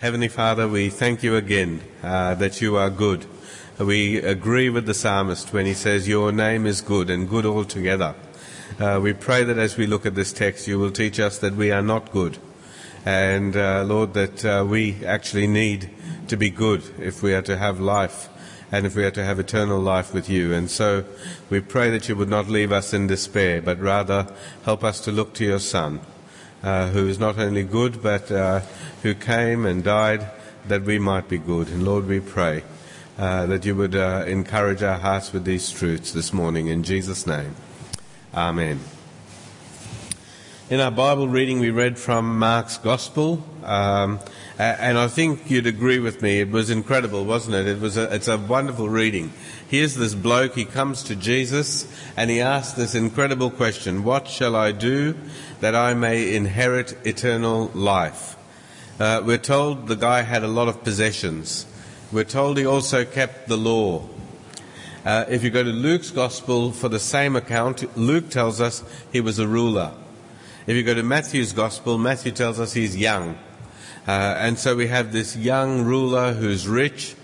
Heavenly Father, we thank you again uh, that you are good. We agree with the psalmist when he says, Your name is good and good altogether. Uh, we pray that as we look at this text, you will teach us that we are not good. And uh, Lord, that uh, we actually need to be good if we are to have life and if we are to have eternal life with you. And so we pray that you would not leave us in despair, but rather help us to look to your Son uh, who is not only good, but uh, who came and died that we might be good. And Lord, we pray uh, that you would uh, encourage our hearts with these truths this morning. In Jesus' name, Amen. In our Bible reading, we read from Mark's Gospel, um, and I think you'd agree with me. It was incredible, wasn't it? It was. A, it's a wonderful reading. Here's this bloke. He comes to Jesus and he asks this incredible question: "What shall I do that I may inherit eternal life?" Uh, we're told the guy had a lot of possessions. We're told he also kept the law. Uh, if you go to Luke's Gospel for the same account, Luke tells us he was a ruler. If you go to Matthew's Gospel, Matthew tells us he's young. Uh, and so we have this young ruler who's rich,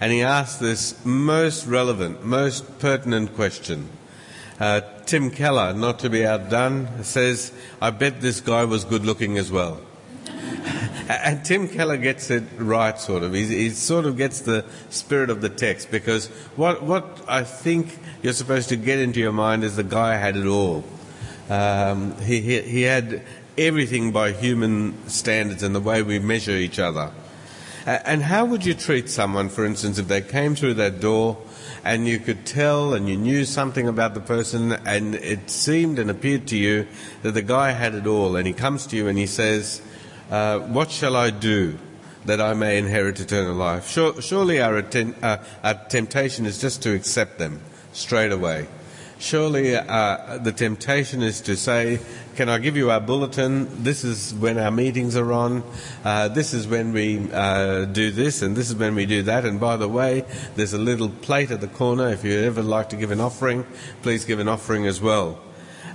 and he asks this most relevant, most pertinent question. Uh, Tim Keller, not to be outdone, says, I bet this guy was good looking as well. and Tim Keller gets it right, sort of. He, he, sort of gets the spirit of the text because what, what I think you're supposed to get into your mind is the guy had it all. Um, he, he, he had everything by human standards and the way we measure each other. And how would you treat someone, for instance, if they came through that door and you could tell and you knew something about the person and it seemed and appeared to you that the guy had it all and he comes to you and he says, uh, What shall I do that I may inherit eternal life? Surely our, atten- uh, our temptation is just to accept them straight away surely uh, the temptation is to say, Can I give you our bulletin? This is when our meetings are on. Uh, this is when we uh, do this, and this is when we do that. And by the way, there's a little plate at the corner. If you ever like to give an offering, please give an offering as well.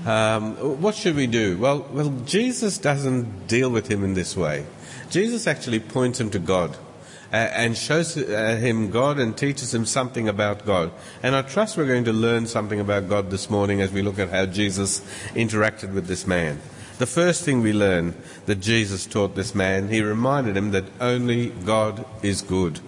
Um, what should we do? Well, well, Jesus doesn't deal with him in this way. Jesus actually points him to God and shows uh, him God and teaches him something about God. And I trust we're going to learn something about God this morning as we look at how Jesus interacted with this man. The first thing we learn that Jesus taught this man, he reminded him that only God is good.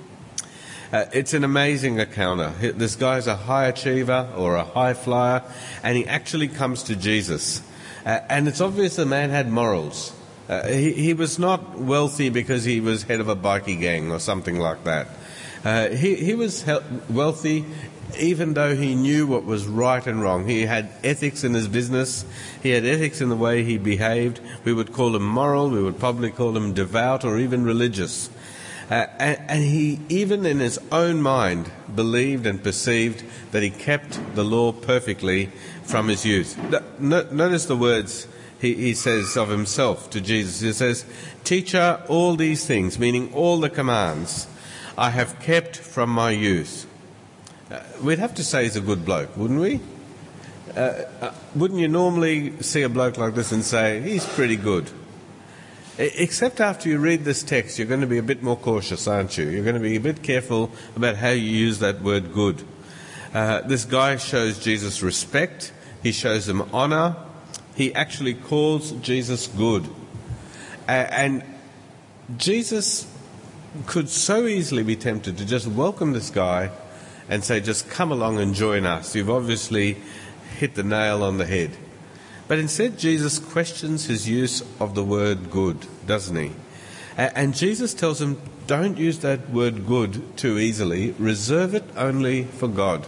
Uh, it's an amazing encounter. This guy's a high achiever or a high flyer, and he actually comes to Jesus. Uh, and it's obvious the man had morals. Uh, he, he, was not wealthy because he was head of a bikie gang or something like that. Uh, he, he was he- wealthy even though he knew what was right and wrong. He had ethics in his business. He had ethics in the way he behaved. We would call him moral. We would probably call him devout or even religious. Uh, and, and, he, even in his own mind, believed and perceived that he kept the law perfectly from his youth. No, notice the words he, he says of himself to Jesus. He says, Teacher, all these things, meaning all the commands, I have kept from my youth. Uh, we'd have to say he's a good bloke, wouldn't we? Uh, uh, wouldn't you normally see a bloke like this and say, he's pretty good? Except after you read this text, you're going to be a bit more cautious, aren't you? You're going to be a bit careful about how you use that word good. Uh, this guy shows Jesus respect, he shows him honor, he actually calls Jesus good. And Jesus could so easily be tempted to just welcome this guy and say, just come along and join us. You've obviously hit the nail on the head. But instead, Jesus questions his use of the word good, doesn't he? And Jesus tells him, don't use that word good too easily, reserve it only for God.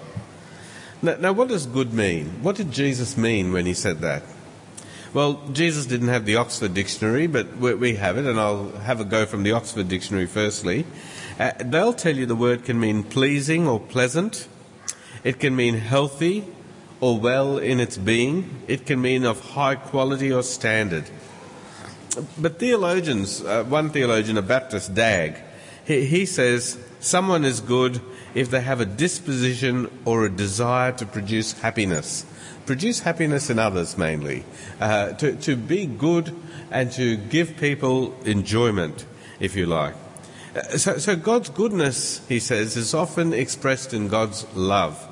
Now, now what does good mean? What did Jesus mean when he said that? Well, Jesus didn't have the Oxford Dictionary, but we have it, and I'll have a go from the Oxford Dictionary firstly. Uh, they'll tell you the word can mean pleasing or pleasant. It can mean healthy or well in its being. It can mean of high quality or standard. But theologians, uh, one theologian, a Baptist, Dagg, he, he says someone is good if they have a disposition or a desire to produce happiness produce happiness in others mainly, uh, to, to be good and to give people enjoyment, if you like. Uh, So, so God's goodness, he says, is often expressed in God's love.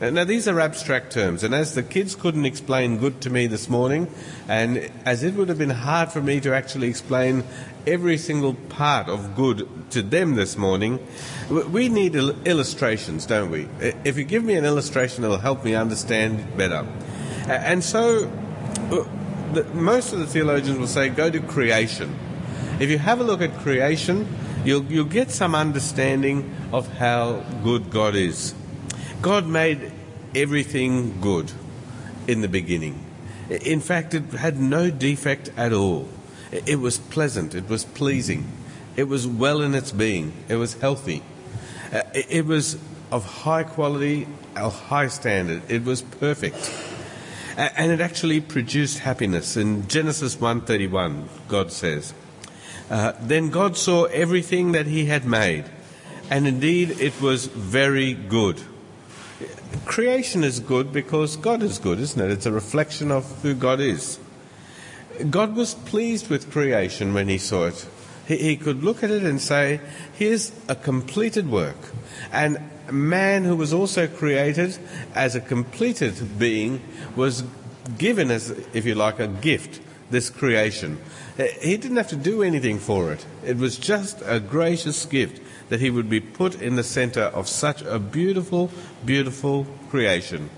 Uh, Now, these are abstract terms, and as the kids couldn't explain good to me this morning, and as it would have been hard for me to actually explain every single part of good to them this morning, we need illustrations, don't we? If you give me an illustration, it'll help me understand better. And so, uh, most of the theologians will say, go to creation. If you have a look at creation, you'll, you'll get some understanding of how good God is. God made everything good in the beginning. In fact, it had no defect at all. It was pleasant, it was pleasing, it was well in its being, it was healthy, Uh, it was of high quality, a high standard, it was perfect. And it actually produced happiness. In Genesis 1:31, God says, uh, "Then God saw everything that He had made, and indeed it was very good." Creation is good because God is good, isn't it? It's a reflection of who God is. God was pleased with creation when He saw it. He, he could look at it and say, "Here's a completed work," and man, who was also created as a completed being, was given as, if you like, a gift. This creation. He didn't have to do anything for it. It was just a gracious gift that he would be put in the center of such a beautiful, beautiful creation.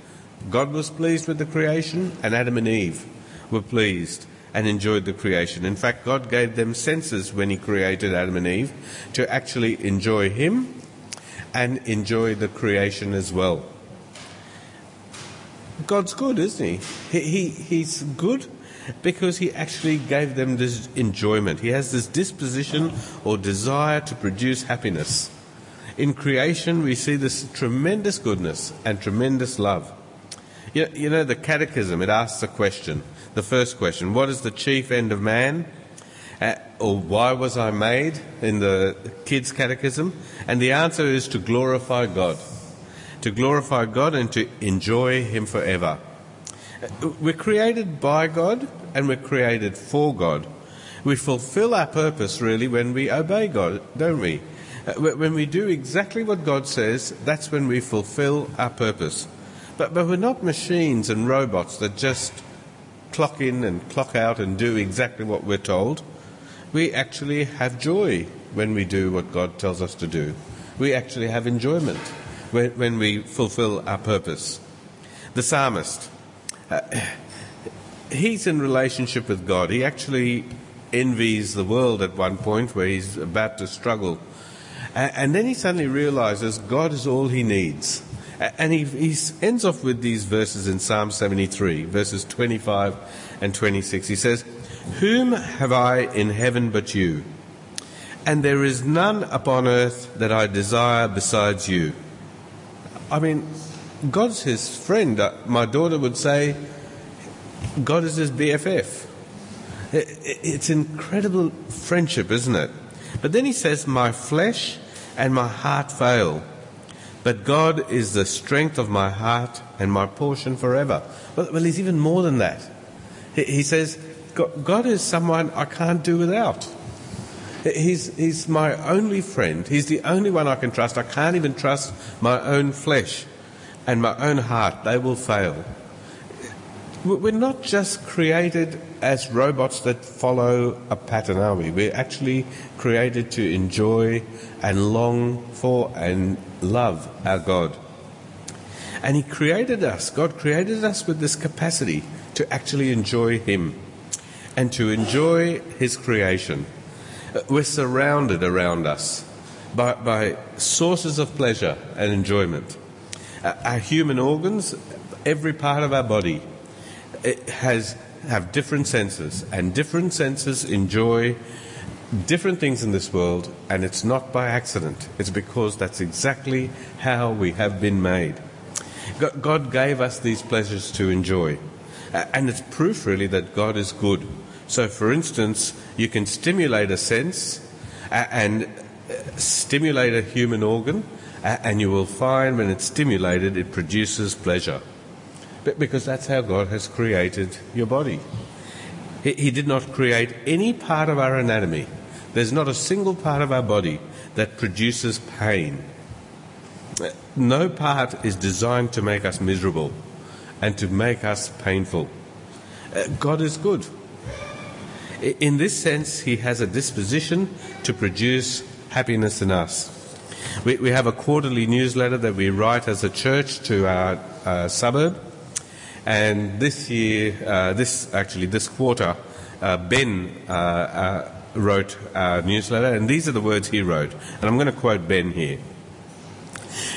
God was pleased with the creation, and Adam and Eve were pleased and enjoyed the creation. In fact, God gave them senses when He created Adam and Eve to actually enjoy Him and enjoy the creation as well. God's good, isn't He? he, he he's good because He actually gave them this enjoyment. He has this disposition or desire to produce happiness. In creation, we see this tremendous goodness and tremendous love. You, you know, the Catechism, it asks a question. The first question What is the chief end of man? Uh, or why was I made in the kids' catechism? And the answer is to glorify God. To glorify God and to enjoy Him forever. Uh, We're created by God and we're created for God. We fulfill our purpose really when we obey God, don't we? Uh, When we do exactly what God says, that's when we fulfill our purpose. But, but we're not machines and robots that just clock in and clock out and do exactly what we're told. We actually have joy when we do what God tells us to do. We actually have enjoyment when, when we fulfill our purpose. The psalmist, uh, he's in relationship with God. He actually envies the world at one point where he's about to struggle. A- And then he suddenly realizes God is all he needs. And he, he ends off with these verses in Psalm 73, verses 25 and 26. He says, Whom have I in heaven but you? And there is none upon earth that I desire besides you. I mean, God's his friend. Uh, My daughter would say, God is his BFF. It's incredible friendship, isn't it? But then he says, My flesh and my heart fail, but God is the strength of my heart and my portion forever. Well, well he's even more than that. He, he says, "Go- God is someone I can't do without. He's, he's my only friend. He's the only one I can trust. I can't even trust my own flesh and my own heart. They will fail. We- We're not just created as robots that follow a pattern, are we? We're actually created to enjoy and long for and love our God. And He created us, God created us with this capacity to actually enjoy Him and to enjoy His creation. Uh, We're surrounded around us by, by sources of pleasure and enjoyment. Uh, Our human organs, every part of our body, has have different senses, and different senses enjoy different things in this world, and it's not by accident. It's because that's exactly how we have been made. God gave us these pleasures to enjoy, and it's proof really that God is good. So, for instance, you can stimulate a sense and uh, stimulate a human organ, and you will find when it's stimulated, it produces pleasure. Because that's how God has created your body. He did not create any part of our anatomy there's not a single part of our body that produces pain. No part is designed to make us miserable and to make us painful. Uh, God is good. In this sense, He has a disposition to produce happiness in us. We, we have a quarterly newsletter that we write as a church to our uh, suburb. And this year, uh, this actually, this quarter, uh, Ben uh, uh, wrote our newsletter, and these are the words he wrote. And I'm going to quote Ben here.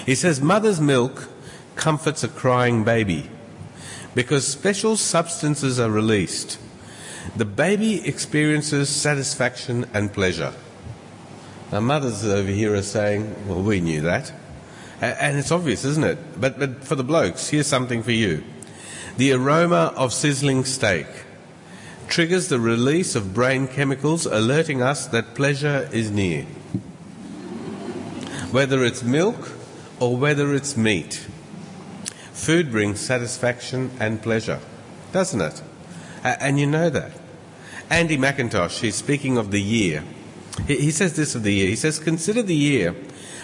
He says, Mother's milk comforts a crying baby because special substances are released. The baby experiences satisfaction and pleasure. Now, mothers over here are saying, Well, we knew that. And it's obvious, isn't it? But, but for the blokes, here's something for you. The aroma of sizzling steak triggers the release of brain chemicals alerting us that pleasure is near. Whether it's milk or whether it's meat, food brings satisfaction and pleasure, doesn't it? And you know that. Andy McIntosh, he's speaking of the year. He says this of the year. He says, Consider the year.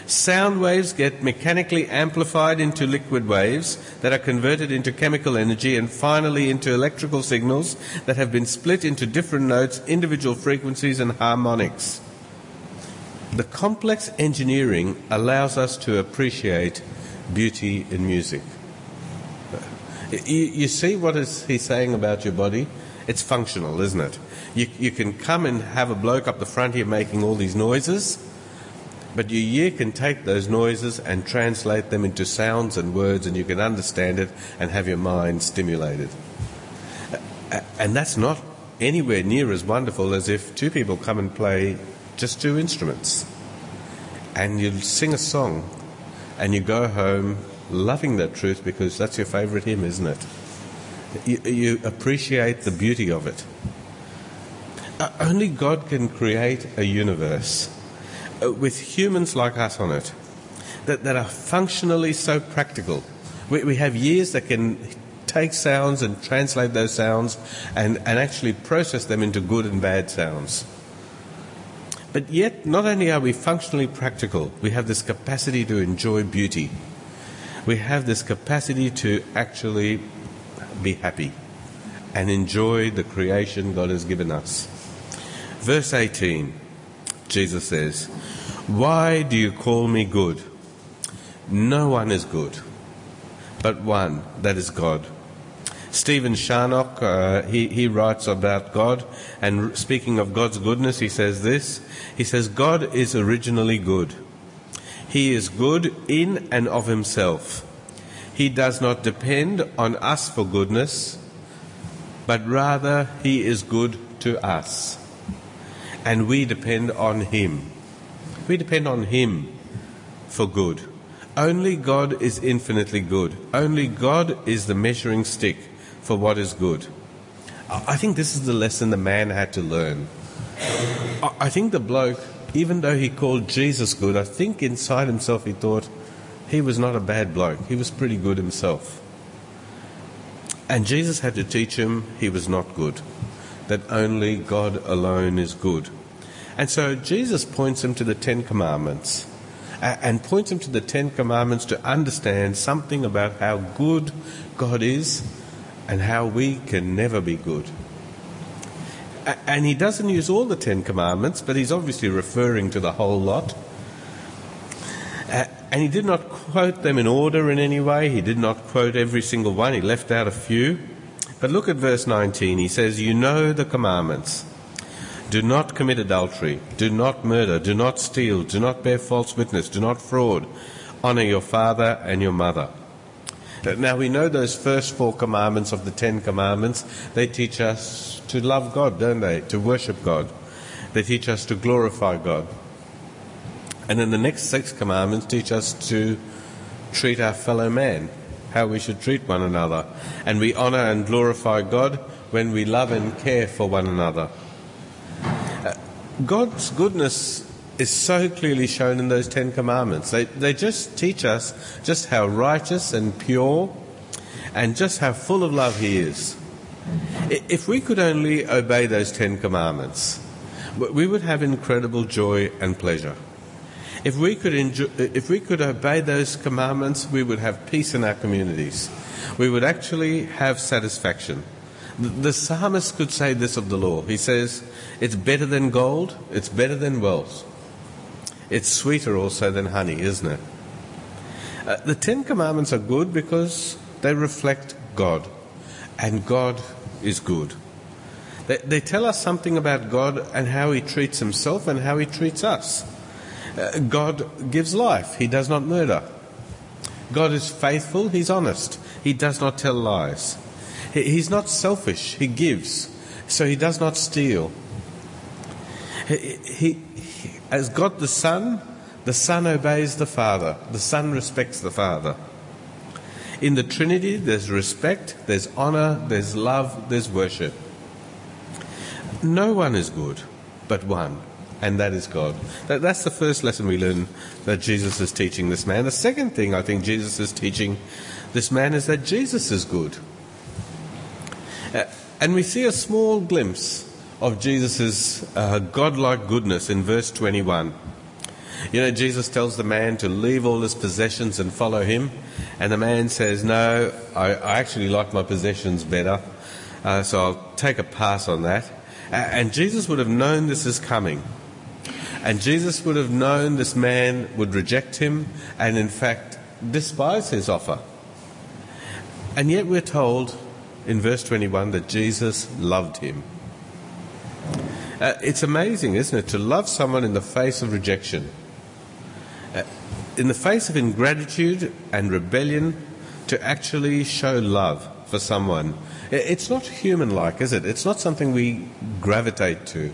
Sound waves get mechanically amplified into liquid waves that are converted into chemical energy and finally into electrical signals that have been split into different notes, individual frequencies, and harmonics. The complex engineering allows us to appreciate beauty in music. You, you see what is he saying about your body? It's functional, isn't it? You, you can come and have a bloke up the front here making all these noises, but your ear can take those noises and translate them into sounds and words, and you can understand it and have your mind stimulated. And that's not anywhere near as wonderful as if two people come and play just two instruments. And you sing a song, and you go home loving that truth because that's your favourite hymn, isn't it? You, you appreciate the beauty of it. Uh, only God can create a universe Uh, with humans like us on it that, that are functionally so practical. We, we have ears that can take sounds and translate those sounds and, and actually process them into good and bad sounds. But yet, not only are we functionally practical, we have this capacity to enjoy beauty. We have this capacity to actually be happy and enjoy the creation God has given us. Verse 18, Jesus says, Why do you call me good? No one is good, but one, that is God. Stephen Charnock, uh, he, he writes about God, and speaking of God's goodness, he says this. He says, God is originally good. He is good in and of himself. He does not depend on us for goodness, but rather he is good to us and we depend on Him. We depend on Him for good. Only God is infinitely good. Only God is the measuring stick for what is good. I think this is the lesson the man had to learn. I think the bloke, even though he called Jesus good, I think inside himself he thought he was not a bad bloke. He was pretty good himself. And Jesus had to teach him he was not good that only God alone is good. And so Jesus points him to the Ten Commandments and points him to the Ten Commandments to understand something about how good God is and how we can never be good. And he doesn't use all the Ten Commandments, but he's obviously referring to the whole lot. And he did not quote them in order in any way. He did not quote every single one. He left out a few. But look at verse 19. He says, You know the commandments. Do not commit adultery. Do not murder. Do not steal. Do not bear false witness. Do not fraud. Honor your father and your mother. Uh, now we know those first four commandments of the Ten Commandments. They teach us to love God, don't they? To worship God. They teach us to glorify God. And then the next six commandments teach us to treat our fellow man how we should treat one another. And we honour and glorify God when we love and care for one another. God's goodness is so clearly shown in those Ten Commandments. They, they just teach us just how righteous and pure and just how full of love He is. If we could only obey those Ten Commandments, we would have incredible joy and pleasure. If we could enjoy, if we could obey those commandments, we would have peace in our communities. We would actually have satisfaction. The, psalmist could say this of the law. He says, "It's better than gold. It's better than wealth. It's sweeter also than honey, isn't it?" Uh, the Ten Commandments are good because they reflect God, and God is good. They, they tell us something about God and how He treats Himself and how He treats us. Uh, God gives life, He does not murder. God is faithful, He's honest, He does not tell lies. He, he's not selfish, He gives, so He does not steal. He, he, he, the Son, the Son obeys the Father, the Son respects the Father. In the Trinity, there's respect, there's honor, there's love, there's worship. No one is good but one and that is God. That, that's the first lesson we learn that Jesus is teaching this man. The second thing I think Jesus is teaching this man is that Jesus is good. Uh, and we see a small glimpse of Jesus' uh, godlike goodness in verse 21. You know, Jesus tells the man to leave all his possessions and follow him. And the man says, No, I, I actually like my possessions better, uh, so I'll take a pass on that. And Jesus would have known this is coming. And Jesus would have known this man would reject him and, in fact, despise his offer. And yet we're told in verse 21 that Jesus loved him. Uh, it's amazing, isn't it, to love someone in the face of rejection. Uh, in the face of ingratitude and rebellion, to actually show love for someone. It's not human like, is it? It's not something we gravitate to.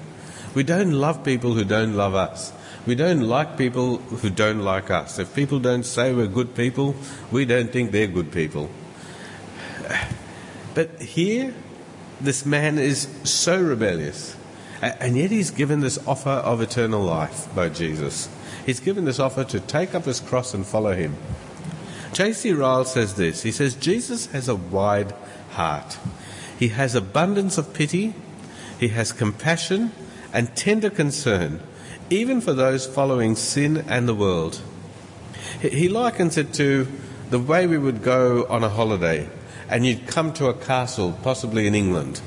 We don't love people who don't love us. We don't like people who don't like us. If people don't say we're good people, we don't think they're good people. But here, this man is so rebellious, and yet he's given this offer of eternal life by Jesus. He's given this offer to take up his cross and follow him. J.C. Ryle says this He says, Jesus has a wide heart. He has abundance of pity, he has compassion, and tender concern, even for those following sin and the world. He likens it to the way we would go on a holiday and you'd come to a castle, possibly in England,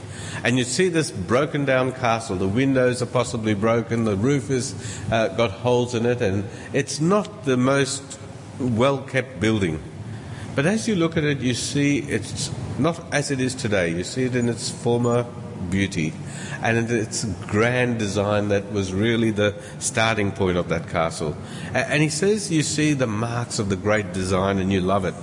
and you'd see this broken down castle. The windows are possibly broken, the roof has uh, got holes in it, and it's not the most well kept building. But as you look at it, you see it's not as it is today. You see it in its former beauty and its grand design that was really the starting point of that castle. And he says you see the marks of the great design and you love it.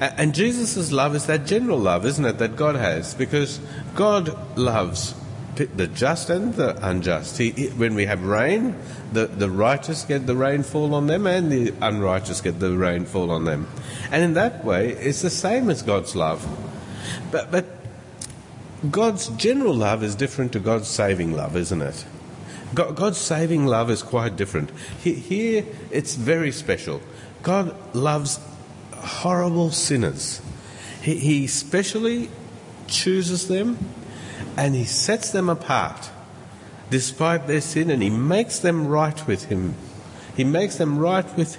And Jesus' love is that general love, isn't it, that God has? Because God loves the just and the unjust. He, he, when we have rain, the, the righteous get the rainfall on them, and the unrighteous get the rainfall on them. And in that way, it's the same as God's love. But, but God's general love is different to God's saving love, isn't it? God, God's saving love is quite different. Here, it's very special. God loves horrible sinners. He, he specially chooses them and He sets them apart despite their sin and He makes them right with Him. He makes them right with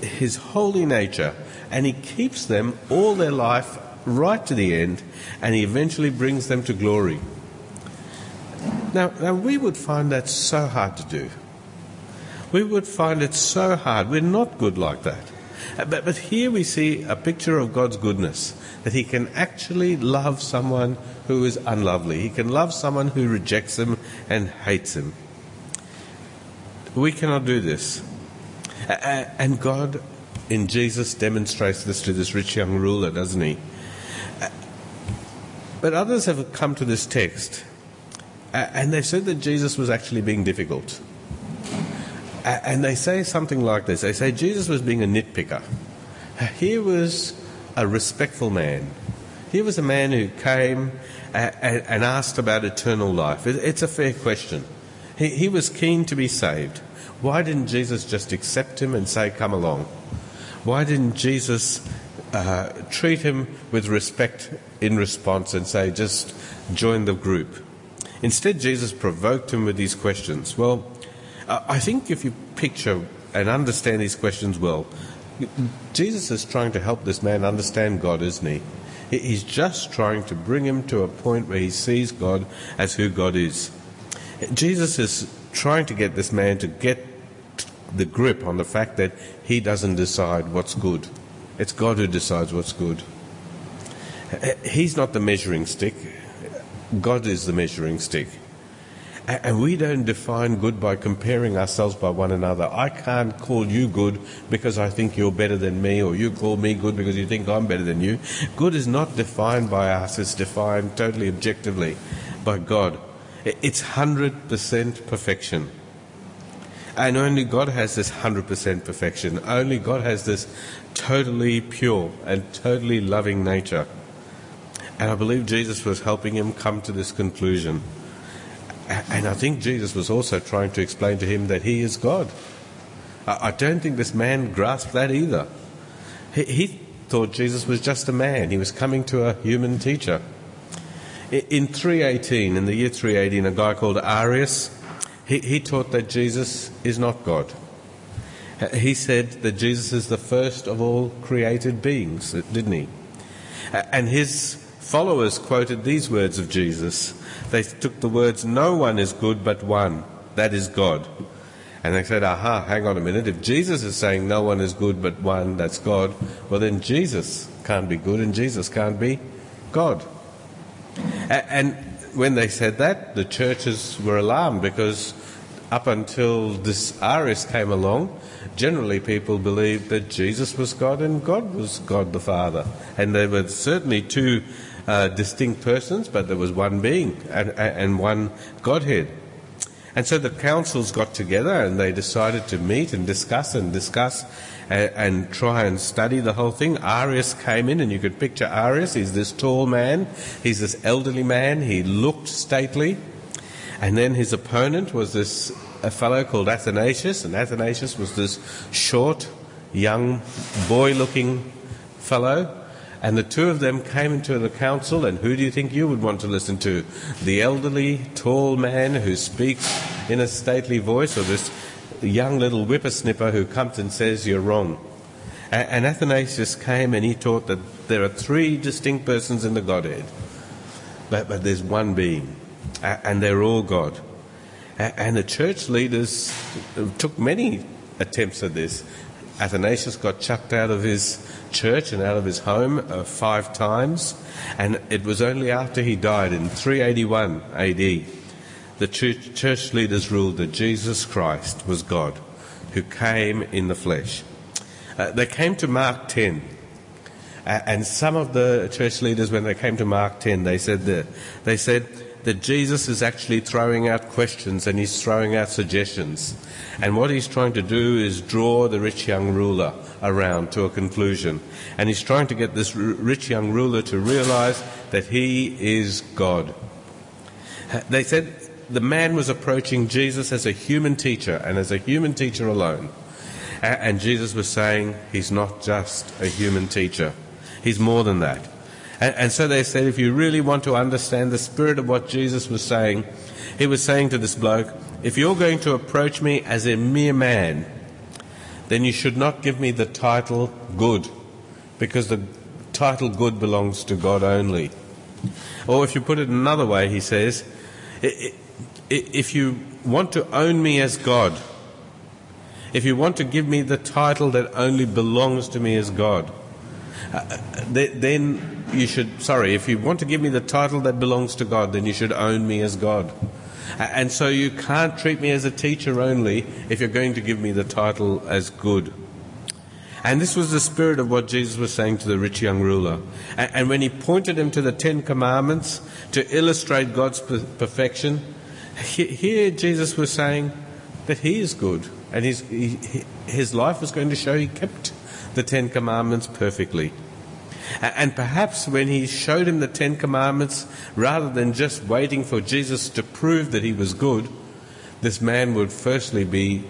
His holy nature and He keeps them all their life right to the end, and he eventually brings them to glory. Now, now, we would find that so hard to do. We would find it so hard. We're not good like that. But, but here we see a picture of God's goodness that He can actually love someone who is unlovely. He can love someone who rejects Him and hates Him. We cannot do this. And God in Jesus demonstrates this to this rich young ruler, doesn't He? But others have come to this text and they've said that Jesus was actually being difficult. And they say something like this they say Jesus was being a nitpicker. He was a respectful man. He was a man who came and asked about eternal life. It's a fair question. He was keen to be saved. Why didn't Jesus just accept him and say, Come along? Why didn't Jesus uh, treat him with respect in response and say, just join the group. Instead, Jesus provoked him with these questions. Well, I think if you picture and understand these questions well, Jesus is trying to help this man understand God, isn't he? He's just trying to bring him to a point where he sees God as who God is. Jesus is trying to get this man to get the grip on the fact that he doesn't decide what's good. It's God who decides what's good. He's not the measuring stick. God is the measuring stick. And we don't define good by comparing ourselves by one another. I can't call you good because I think you're better than me, or you call me good because you think I'm better than you. Good is not defined by us, it's defined totally objectively by God. It's 100% perfection. And only God has this 100% perfection. Only God has this totally pure and totally loving nature. And I believe Jesus was helping him come to this conclusion. And I think Jesus was also trying to explain to him that he is God. I don't think this man grasped that either. He, thought Jesus was just a man. He was coming to a human teacher. In 318, in the year 318, a guy called Arius, he, he taught that Jesus is not God. He said that Jesus is the first of all created beings, didn't he? And his followers quoted these words of Jesus they took the words, No one is good but one, that is God. And they said, Aha, hang on a minute. If Jesus is saying no one is good but one, that's God, well then Jesus can't be good and Jesus can't be God. And when they said that, the churches were alarmed because up until this Arius came along, generally people believed that Jesus was God and God was God the Father. And there were certainly two uh, distinct persons, but there was one being and, and one Godhead. And so the councils got together and they decided to meet and discuss and discuss and, and, try and study the whole thing. Arius came in, and you could picture Arius. He's this tall man, he's this elderly man, he looked stately. And then his opponent was this a fellow called Athanasius, and Athanasius was this short, young, boy looking fellow. And the two of them came into the council, and who do you think you would want to listen to? The elderly, tall man who speaks in a stately voice, or this young little whippersnipper who comes and says you're wrong? And Athanasius came and he taught that there are three distinct persons in the Godhead, but, but there's one being, and they're all God. And the church leaders took many attempts at this. Athanasius got chucked out of his church and out of his home uh, five times, and it was only after he died in 381 AD the church, church leaders ruled that Jesus Christ was God who came in the flesh. Uh, they came to Mark 10, uh, and some of the church leaders, when they came to Mark 10, they said that they said that Jesus is actually throwing out questions and he's throwing out suggestions. And what he's trying to do is draw the rich young ruler around to a conclusion. And he's trying to get this rich young ruler to realize that he is God. They said the man was approaching Jesus as a human teacher and as a human teacher alone. And Jesus was saying he's not just a human teacher, he's more than that. And, and so they said, if you really want to understand the spirit of what Jesus was saying, he was saying to this bloke, if you're going to approach me as a mere man, then you should not give me the title good, because the title good belongs to God only. Or if you put it another way, he says, if you want to own me as God, if you want to give me the title that only belongs to me as God, uh, then you should, sorry, if you want to give me the title that belongs to God, then you should own me as God. And so you can't treat me as a teacher only if you're going to give me the title as good. And this was the spirit of what Jesus was saying to the rich young ruler. And when he pointed him to the Ten Commandments to illustrate God's perfection, here Jesus was saying that he is good and his, his life was going to show he kept the Ten Commandments perfectly. And perhaps when he showed him the Ten Commandments, rather than just waiting for Jesus to prove that he was good, this man would firstly be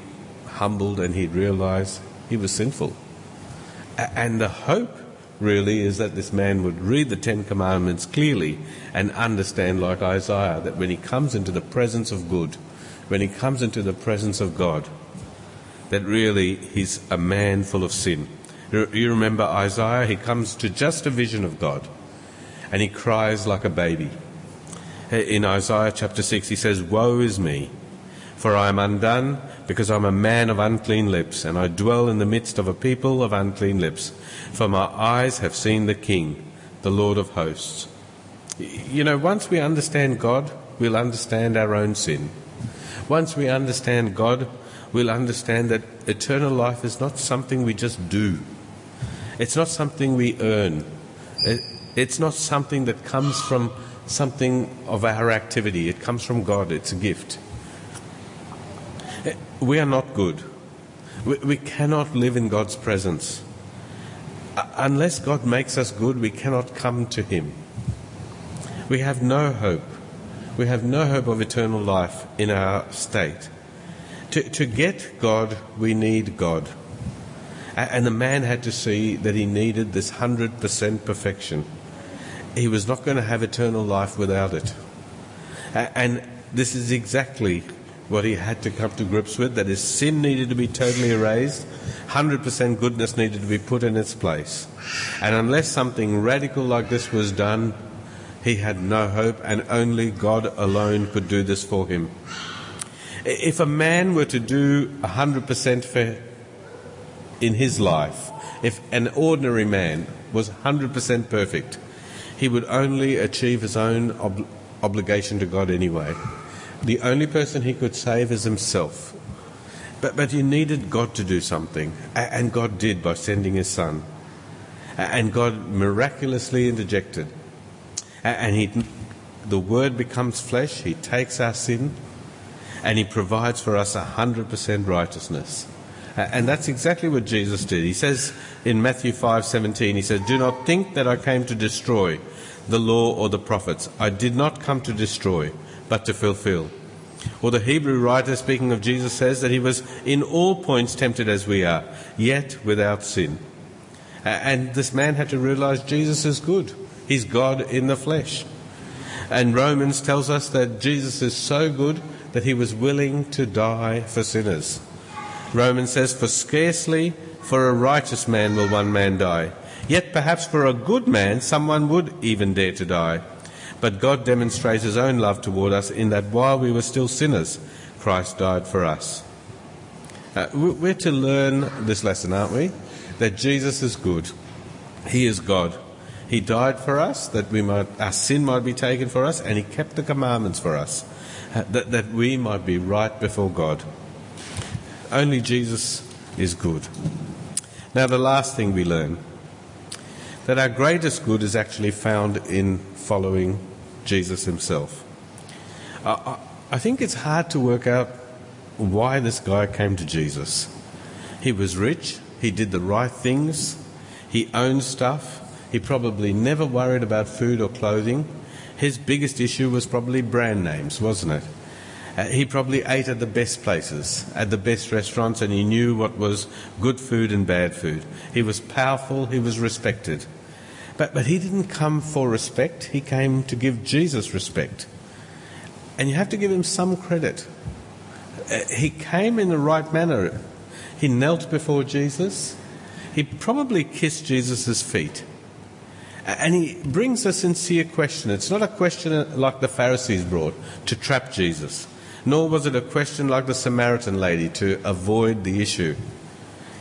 humbled and he'd realize he was sinful. And the hope really, is that this man would read the Ten Commandments clearly and understand, like Isaiah, that when he comes into the presence of good, when he comes into the presence of God, that really he's a man full of sin. You remember Isaiah? He comes to just a vision of God and he cries like a baby. In Isaiah chapter 6, he says, Woe is me, for I am undone, because I'm a man of unclean lips, and I dwell in the midst of a people of unclean lips. For my eyes have seen the King, the Lord of hosts. You know, once we understand God, we'll understand our own sin. Once we understand God, we'll understand that eternal life is not something we just do. It's not something we earn. It's not something that comes from something of our activity. It comes from God. It's a gift. Eh, we are not good. We, cannot live in God's presence. Uh, unless God makes us good, we cannot come to Him. We have no hope. We have no hope of eternal life in our state. To, to get God, we need God. And the man had to see that he needed this 100% perfection he was not going to have eternal life without it. And this is exactly what he had to come to grips with that his sin needed to be totally erased, 100% goodness needed to be put in its place. And unless something radical like this was done, he had no hope, and only God alone could do this for him. If a man were to do 100% for in his life, if an ordinary man was 100% perfect, he would only achieve his own ob- obligation to God anyway. The only person he could save is himself. But, but he needed God to do something, and God did by sending his son. And God miraculously interjected. And he, the Word becomes flesh, He takes our sin, and He provides for us 100% righteousness. And that's exactly what Jesus did. He says in Matthew 5:17, he says, "Do not think that I came to destroy the law or the prophets. I did not come to destroy, but to fulfill." Or the Hebrew writer speaking of Jesus says that he was in all points tempted as we are, yet without sin. And this man had to realize Jesus is good. He's God in the flesh. And Romans tells us that Jesus is so good that he was willing to die for sinners. Romans says, For scarcely for a righteous man will one man die. Yet perhaps for a good man someone would even dare to die. But God demonstrates his own love toward us in that while we were still sinners, Christ died for us. Uh, we're to learn this lesson, aren't we? That Jesus is good. He is God. He died for us that we might, our sin might be taken for us, and He kept the commandments for us, uh, that, that we might be right before God. Only Jesus is good. Now, the last thing we learn that our greatest good is actually found in following Jesus himself. I, I think it's hard to work out why this guy came to Jesus. He was rich, he did the right things, he owned stuff, he probably never worried about food or clothing. His biggest issue was probably brand names, wasn't it? Uh, he probably ate at the best places, at the best restaurants, and he knew what was good food and bad food. He was powerful, he was respected. But, but he didn't come for respect, he came to give Jesus respect. And you have to give him some credit. Uh, he came in the right manner. He knelt before Jesus. He probably kissed Jesus' feet. And he brings a sincere question. It's not a question like the Pharisees brought to trap Jesus nor was it a question like the Samaritan lady to avoid the issue.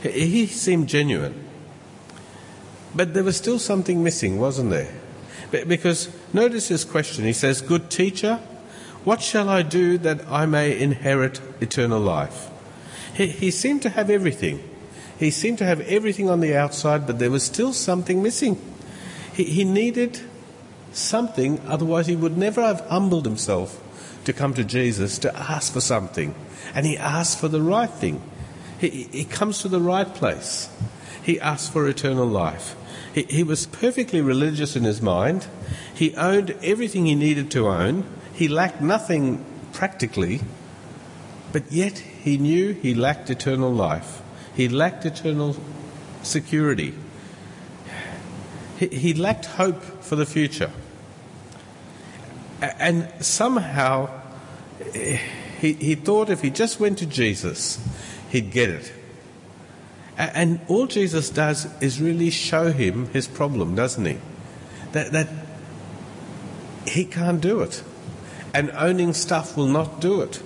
He seemed genuine. But there was still something missing, wasn't there? Because notice his question. He says, Good teacher, what shall I do that I may inherit eternal life? He, he seemed to have everything. He seemed to have everything on the outside, but there was still something missing. He, he needed something, otherwise, he would never have humbled himself to come to Jesus to ask for something. And he asks for the right thing. He, he comes to the right place. He asks for eternal life. He, he was perfectly religious in his mind. He owned everything he needed to own. He lacked nothing practically. But yet he knew he lacked eternal life. He lacked eternal security. he, he lacked hope for the future. And somehow eh, he, he thought if he just went to Jesus, he'd get it. And all Jesus does is really show him his problem, doesn't he? That, that he can't do it. And owning stuff will not do it.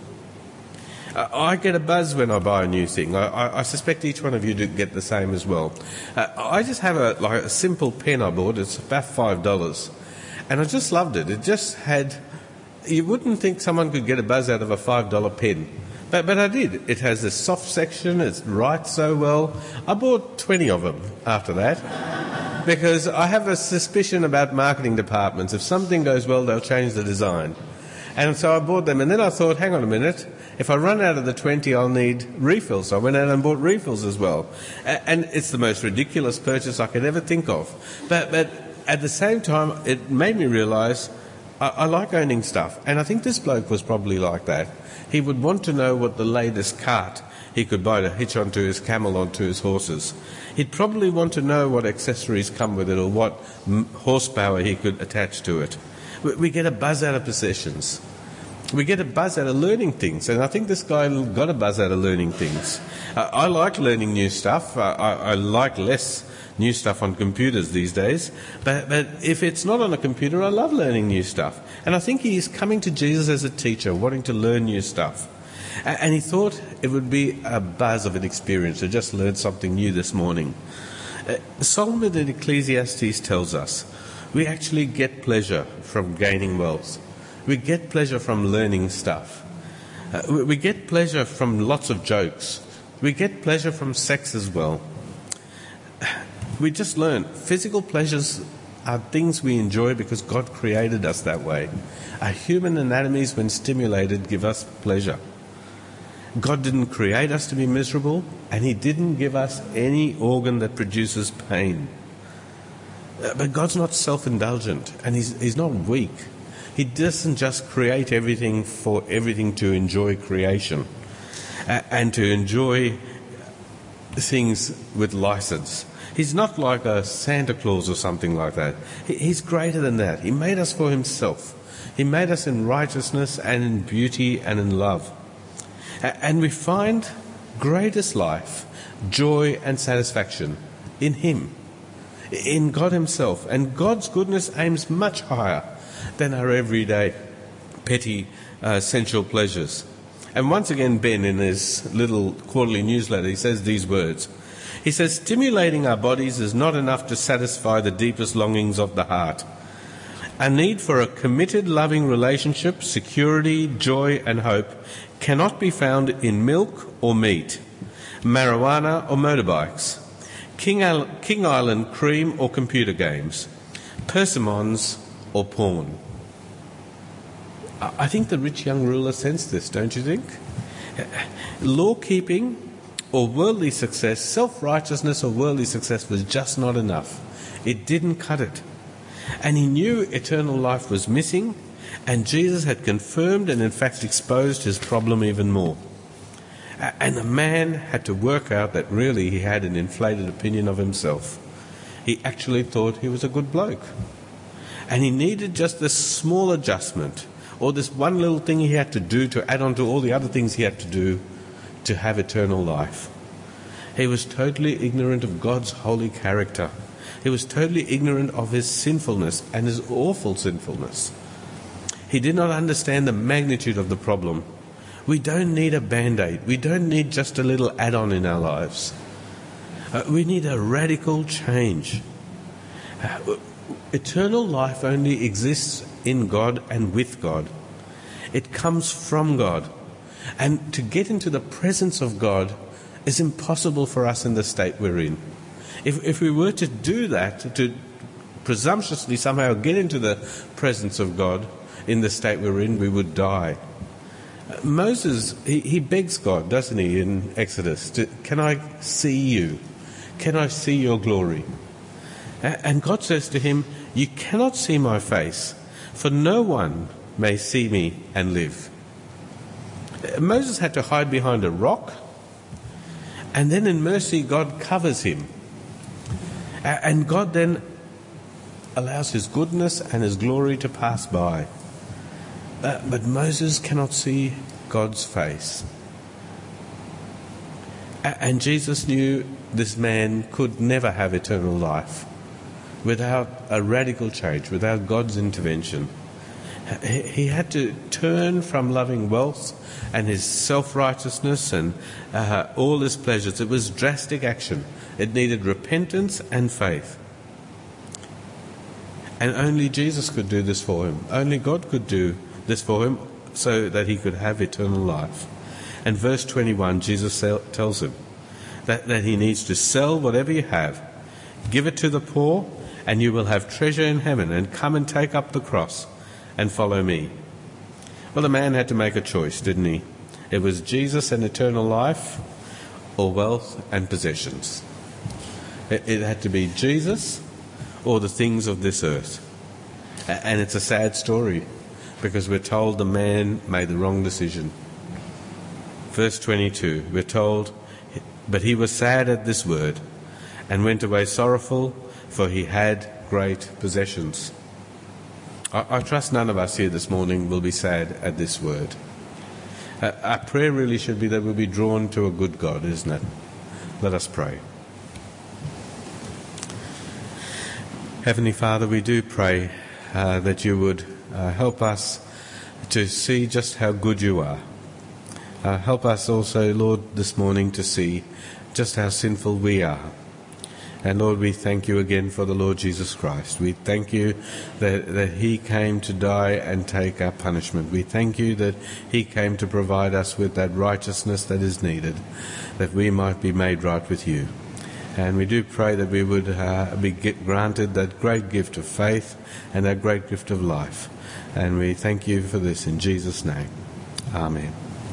I get a buzz when I buy a new thing. I, I, I suspect each one of you do get the same as well. Uh, I just have a like a simple pen I bought. It's about five dollars, and I just loved it. It just had. You wouldn't think someone could get a buzz out of a five dollar pen, but but I did. It has a soft section. It writes so well. I bought twenty of them after that because I have a suspicion about marketing departments. If something goes well, they'll change the design. And so I bought them, and then I thought, hang on a minute, if I run out of the 20, I'll need refills. So I went out and bought refills as well. And it's the most ridiculous purchase I could ever think of. But, but at the same time, it made me realize I, I like owning stuff. And I think this bloke was probably like that. He would want to know what the latest cart he could buy to hitch onto his camel onto his horses. He'd probably want to know what accessories come with it or what horsepower he could attach to it. We, we get a buzz out of possessions. We get a buzz out of learning things, and I think this guy got a buzz out of learning things. Uh, I like learning new stuff. I, I, I like less new stuff on computers these days, but, but if it's not on a computer, I love learning new stuff. And I think he is coming to Jesus as a teacher, wanting to learn new stuff. A- And he thought it would be a buzz of an experience to just learn something new this morning. Uh, Solomon in Ecclesiastes tells us we actually get pleasure from gaining wealth. We get pleasure from learning stuff. Uh, we, we get pleasure from lots of jokes. We get pleasure from sex as well. We just learn physical pleasures are things we enjoy because God created us that way. Our human anatomies, when stimulated, give us pleasure. God didn't create us to be miserable, and He didn't give us any organ that produces pain. Uh, But God's not self indulgent, and he's, he's not weak. He doesn't just create everything for everything to enjoy creation uh, and to enjoy things with license. He's not like a Santa Claus or something like that. He- He's greater than that. He made us for Himself. He made us in righteousness and in beauty and in love. And we find greatest life, joy, and satisfaction in Him, in God Himself. And God's goodness aims much higher than our everyday petty uh, sensual pleasures. And once again, Ben, in his little quarterly newsletter, he says these words. He says, Stimulating our bodies is not enough to satisfy the deepest longings of the heart. A need for a committed, loving relationship, security, joy, and hope cannot be found in milk or meat, marijuana or motorbikes, King, Island cream or computer games, persimmons or porn. I think the rich young ruler sensed this, don't you think? Law keeping or worldly success, self righteousness or worldly success was just not enough. It didn't cut it. And he knew eternal life was missing, and Jesus had confirmed and, in fact, exposed his problem even more. And the man had to work out that really he had an inflated opinion of himself. He actually thought he was a good bloke. And he needed just this small adjustment, or this one little thing he had to do to add on to all the other things he had to do to have eternal life. He was totally ignorant of God's holy character. He was totally ignorant of his sinfulness and his awful sinfulness. He did not understand the magnitude of the problem. We don't need a band aid. We don't need just a little add on in our lives. Uh, we need a radical change. Uh, eternal life only exists in God and with God. It comes from God. And to get into the presence of God is impossible for us in the state we're in. If, if we were to do that, to presumptuously somehow get into the presence of God in the state we're in, we would die. Moses, he, he begs God, doesn't he, in Exodus, to, Can I see you? Can I see your glory? And God says to him, You cannot see my face, for no one may see me and live. Moses had to hide behind a rock, and then in mercy, God covers him. And God then allows his goodness and his glory to pass by. Uh, but Moses cannot see God's face. And Jesus knew this man could never have eternal life without a radical change, without God's intervention. He had to turn from loving wealth and his self righteousness and uh, all his pleasures. It was drastic action. It needed repentance and faith. And only Jesus could do this for him. Only God could do this for him so that he could have eternal life. And verse 21, Jesus tells him that, that he needs to sell whatever you have, give it to the poor, and you will have treasure in heaven, and come and take up the cross and follow me. Well, the man had to make a choice, didn't he? It was Jesus and eternal life, or wealth and possessions. It, it had to be Jesus or the things of this earth. And it's a sad story because we're told the man made the wrong decision. Verse 22, we're told, But he was sad at this word and went away sorrowful, for he had great possessions. I, I trust none of us here this morning will be sad at this word. Uh, our prayer really should be that we'll be drawn to a good God, isn't it? Let us pray. Heavenly Father, we do pray uh, that you would uh, help us to see just how good you are. Uh, help us also, Lord, this morning to see just how sinful we are. And Lord, we thank you again for the Lord Jesus Christ. We thank you that, that He came to die and take our punishment. We thank you that He came to provide us with that righteousness that is needed, that we might be made right with you. And we do pray that we would uh, be granted that great gift of faith and that great gift of life. And we thank you for this in Jesus' name. Amen.